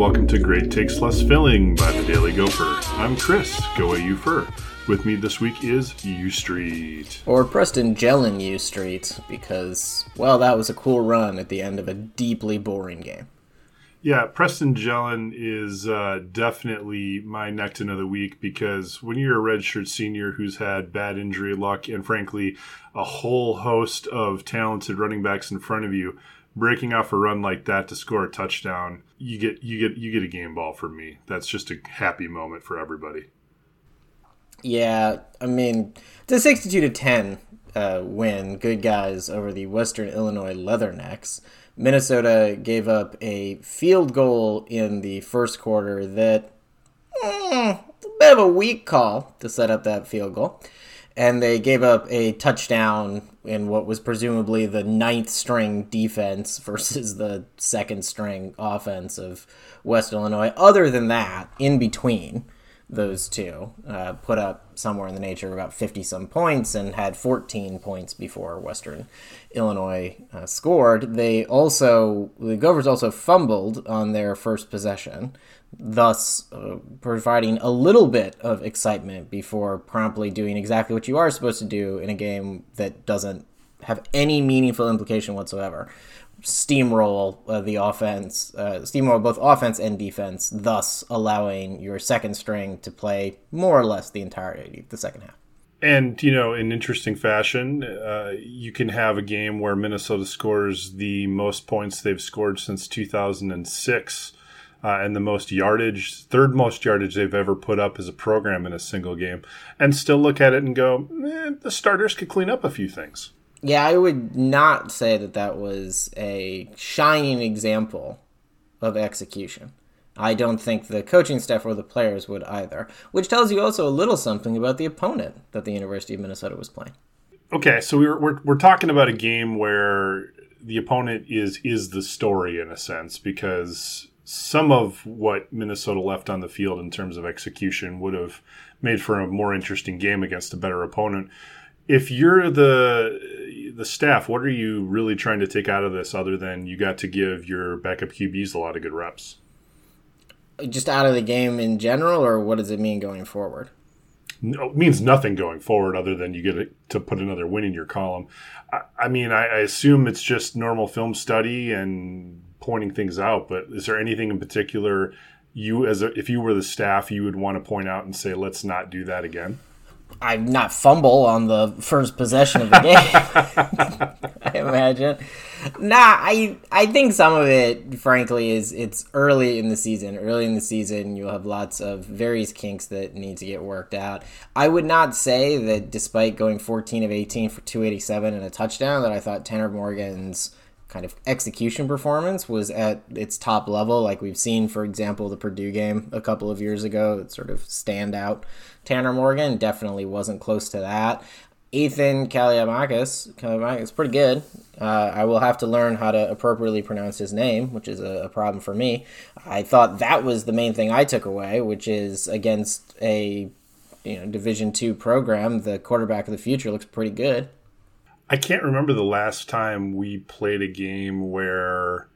welcome to Great Takes Less Filling by the Daily Gopher. I'm Chris, go you fur. With me this week is U Street. Or Preston Jellin U Street, because, well, that was a cool run at the end of a deeply boring game. Yeah, Preston Jellin is uh, definitely my Nekton of the week because when you're a redshirt senior who's had bad injury luck and frankly a whole host of talented running backs in front of you, breaking off a run like that to score a touchdown, you get you get you get a game ball from me. That's just a happy moment for everybody. Yeah, I mean, it's a 62 to 10 uh, win. Good guys over the Western Illinois Leathernecks. Minnesota gave up a field goal in the first quarter that mm, a bit of a weak call to set up that field goal. And they gave up a touchdown in what was presumably the ninth string defense versus the second string offense of West Illinois. Other than that, in between, those two, uh, put up somewhere in the nature of about 50 some points and had 14 points before Western Illinois uh, scored. They also, the Gophers also fumbled on their first possession, thus uh, providing a little bit of excitement before promptly doing exactly what you are supposed to do in a game that doesn't have any meaningful implication whatsoever steamroll uh, the offense, uh, steamroll both offense and defense, thus allowing your second string to play more or less the entirety of the second half. And, you know, in interesting fashion, uh, you can have a game where Minnesota scores the most points they've scored since 2006 uh, and the most yardage, third most yardage they've ever put up as a program in a single game, and still look at it and go, eh, the starters could clean up a few things. Yeah, I would not say that that was a shining example of execution. I don't think the coaching staff or the players would either, which tells you also a little something about the opponent that the University of Minnesota was playing. Okay, so we're, we're, we're talking about a game where the opponent is is the story in a sense because some of what Minnesota left on the field in terms of execution would have made for a more interesting game against a better opponent if you're the the staff, what are you really trying to take out of this other than you got to give your backup QBs a lot of good reps? Just out of the game in general, or what does it mean going forward? No, it means nothing going forward other than you get to put another win in your column. I, I mean, I, I assume it's just normal film study and pointing things out, but is there anything in particular you, as a, if you were the staff, you would want to point out and say, let's not do that again? I'm not fumble on the first possession of the game. I imagine. Nah, I I think some of it, frankly, is it's early in the season. Early in the season, you'll have lots of various kinks that need to get worked out. I would not say that despite going 14 of 18 for 287 and a touchdown, that I thought Tanner Morgan's kind of execution performance was at its top level, like we've seen, for example, the Purdue game a couple of years ago. It sort of stand out. Tanner Morgan definitely wasn't close to that. Athan Kaliamakis, Kaliamakis, pretty good. Uh, I will have to learn how to appropriately pronounce his name, which is a, a, problem for me. I thought that was the main thing I took away, which is against a you know Division two program, the quarterback of the future looks pretty good. I can't remember the last time we played a game where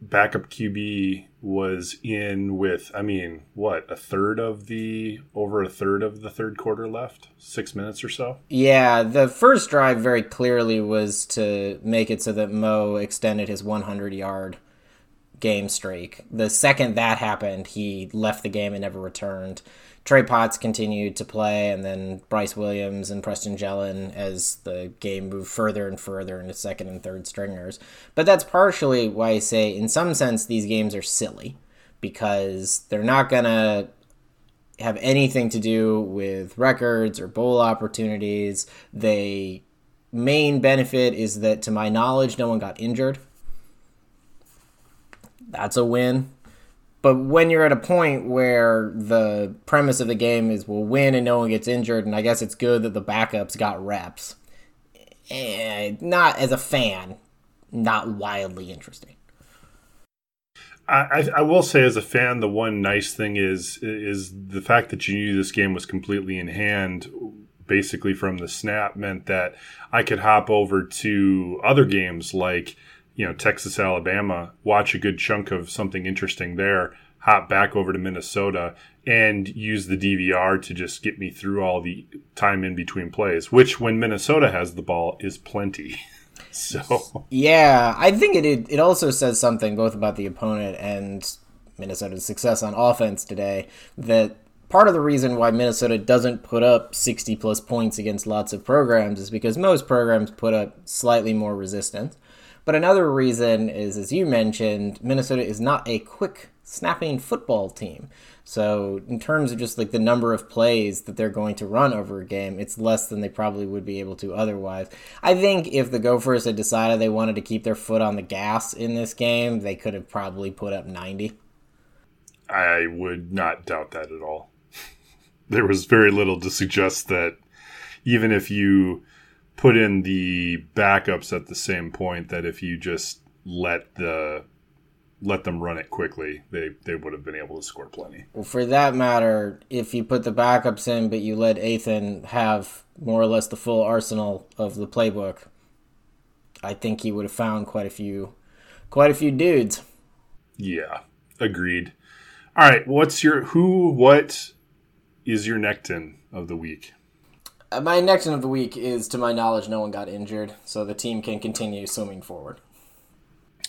backup QB was in with, I mean, what, a third of the, over a third of the third quarter left? Six minutes or so? Yeah, the first drive very clearly was to make it so that Mo extended his 100 yard game streak. The second that happened, he left the game and never returned. Trey Potts continued to play, and then Bryce Williams and Preston Jellin as the game moved further and further into second and third stringers. But that's partially why I say, in some sense, these games are silly because they're not going to have anything to do with records or bowl opportunities. The main benefit is that, to my knowledge, no one got injured. That's a win. But when you're at a point where the premise of the game is we'll win and no one gets injured, and I guess it's good that the backups got reps. Eh, not as a fan, not wildly interesting. I, I will say, as a fan, the one nice thing is is the fact that you knew this game was completely in hand, basically from the snap, meant that I could hop over to other games like you know, Texas, Alabama, watch a good chunk of something interesting there, hop back over to Minnesota and use the DVR to just get me through all the time in between plays, which when Minnesota has the ball is plenty. so yeah, I think it it also says something both about the opponent and Minnesota's success on offense today that part of the reason why Minnesota doesn't put up 60 plus points against lots of programs is because most programs put up slightly more resistance. But another reason is, as you mentioned, Minnesota is not a quick snapping football team. So, in terms of just like the number of plays that they're going to run over a game, it's less than they probably would be able to otherwise. I think if the Gophers had decided they wanted to keep their foot on the gas in this game, they could have probably put up 90. I would not doubt that at all. there was very little to suggest that even if you put in the backups at the same point, that if you just let the let them run it quickly, they they would have been able to score plenty. Well, for that matter, if you put the backups in, but you let Athan have more or less the full arsenal of the playbook, I think he would have found quite a few, quite a few dudes. Yeah, agreed. All right, what's your who? What is your Nekton of the week? Uh, my Nekton of the week is, to my knowledge, no one got injured, so the team can continue swimming forward.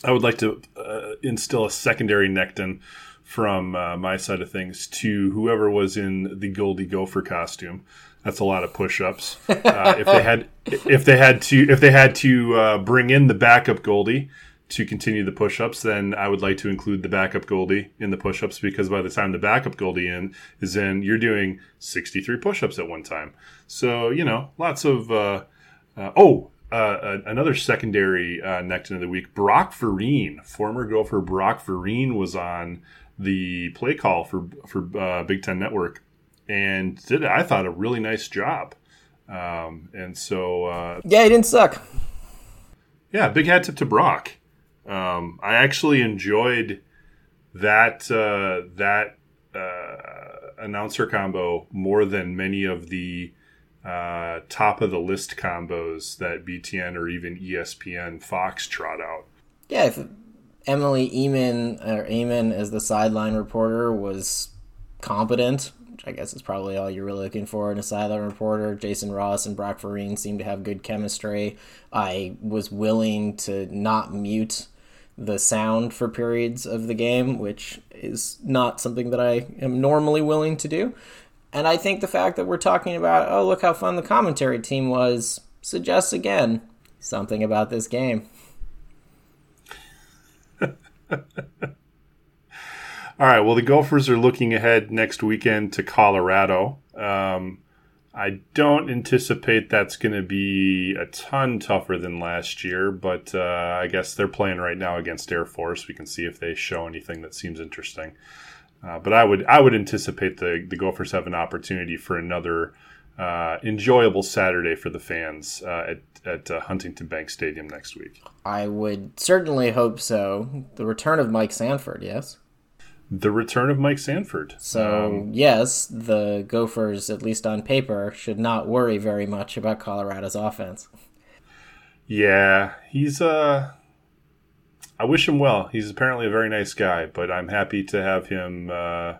I would like to uh, instill a secondary Nekton from uh, my side of things to whoever was in the Goldie Gopher costume. That's a lot of push-ups. Uh, if they had, if they had to, if they had to uh, bring in the backup Goldie, to continue the push-ups, then I would like to include the backup Goldie in the push-ups because by the time the backup Goldie in is in, you're doing 63 push-ups at one time. So you know, lots of. Uh, uh, oh, uh, another secondary uh, Nekton of the week, Brock Vereen, former Gopher Brock Vereen, was on the play call for for uh, Big Ten Network and did I thought a really nice job. Um, and so uh, yeah, he didn't suck. Yeah, big hat tip to Brock. Um, I actually enjoyed that uh, that uh, announcer combo more than many of the uh, top of the list combos that BTN or even ESPN Fox trot out. Yeah, if Emily Eamon or Eamon as the sideline reporter was competent, which I guess is probably all you're really looking for in a sideline reporter. Jason Ross and Brock Vereen seem to have good chemistry. I was willing to not mute the sound for periods of the game, which is not something that I am normally willing to do. And I think the fact that we're talking about, oh, look how fun the commentary team was, suggests again something about this game. All right. Well, the Gophers are looking ahead next weekend to Colorado. Um, I don't anticipate that's going to be a ton tougher than last year, but uh, I guess they're playing right now against Air Force. We can see if they show anything that seems interesting. Uh, but I would I would anticipate the the Gophers have an opportunity for another uh, enjoyable Saturday for the fans uh, at at uh, Huntington Bank Stadium next week. I would certainly hope so. The return of Mike Sanford, yes the return of Mike Sanford. So, um, yes, the Gophers, at least on paper, should not worry very much about Colorado's offense. Yeah, he's uh I wish him well. He's apparently a very nice guy, but I'm happy to have him uh,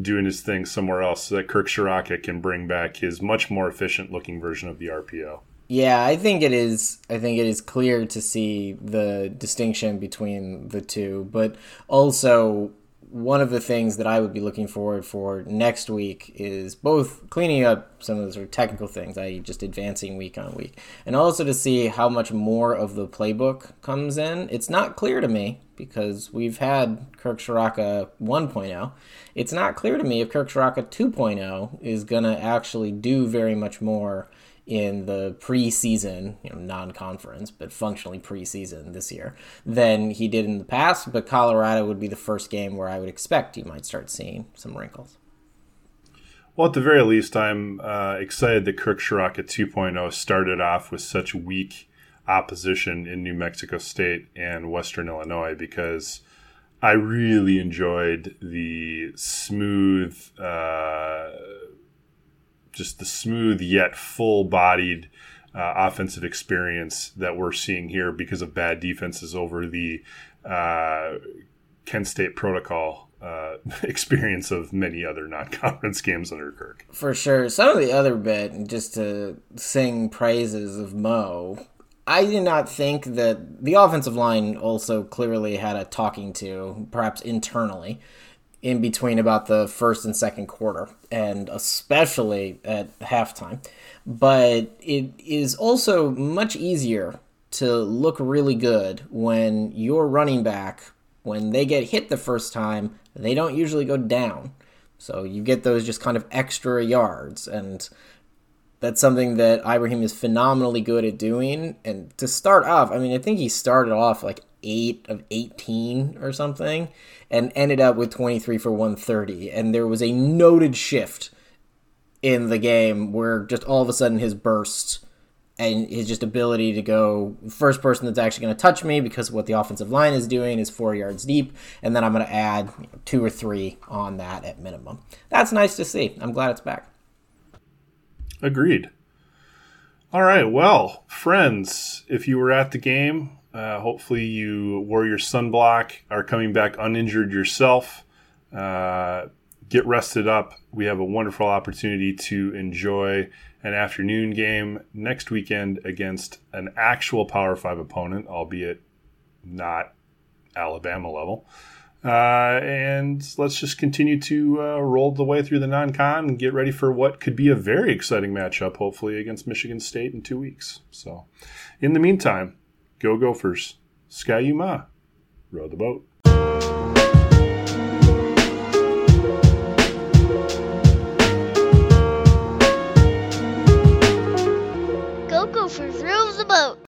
doing his thing somewhere else so that Kirk Ciarrocca can bring back his much more efficient looking version of the RPO. Yeah, I think it is. I think it is clear to see the distinction between the two, but also one of the things that I would be looking forward for next week is both cleaning up some of the sort of technical things, i.e., just advancing week on week, and also to see how much more of the playbook comes in. It's not clear to me because we've had Kirk Ciarrocca 1.0. It's not clear to me if Kirk Ciarrocca 2.0 is going to actually do very much more in the preseason, you know, non-conference, but functionally preseason this year than he did in the past. But Colorado would be the first game where I would expect you might start seeing some wrinkles. Well, at the very least, I'm uh, excited that Kirk Ciarrocca 2.0 started off with such weak opposition in New Mexico State and Western Illinois because I really enjoyed the smooth. Uh, just the smooth yet full bodied uh, offensive experience that we're seeing here because of bad defenses over the uh, Kent State protocol uh, experience of many other non-conference games under Kirk. For sure. Some of the other bit, just to sing praises of Mo, I did not think that the offensive line also clearly had a talking to, perhaps internally, in between about the first and second quarter, and especially at halftime. But it is also much easier to look really good when your running back, when they get hit the first time, they don't usually go down. So you get those just kind of extra yards. And that's something that Ibrahim is phenomenally good at doing. And to start off, I mean, I think he started off like 8 of 18 or something and ended up with 23 for 130. And there was a noted shift in the game where just all of a sudden his burst and his just ability to go first person that's actually going to touch me because what the offensive line is doing is four yards deep, and then I'm going to add you know, two or three on that at minimum. That's nice to see. I'm glad it's back. Agreed. All right, well, friends, if you were at the game, uh, hopefully you wore your sunblock, are coming back uninjured yourself. Uh, get rested up. We have a wonderful opportunity to enjoy an afternoon game next weekend against an actual Power Five opponent, albeit not Alabama level. Uh, and let's just continue to uh, roll the way through the non con and get ready for what could be a very exciting matchup, hopefully, against Michigan State in two weeks. So, in the meantime, go Gophers. Ski-U-Mah. Row the boat.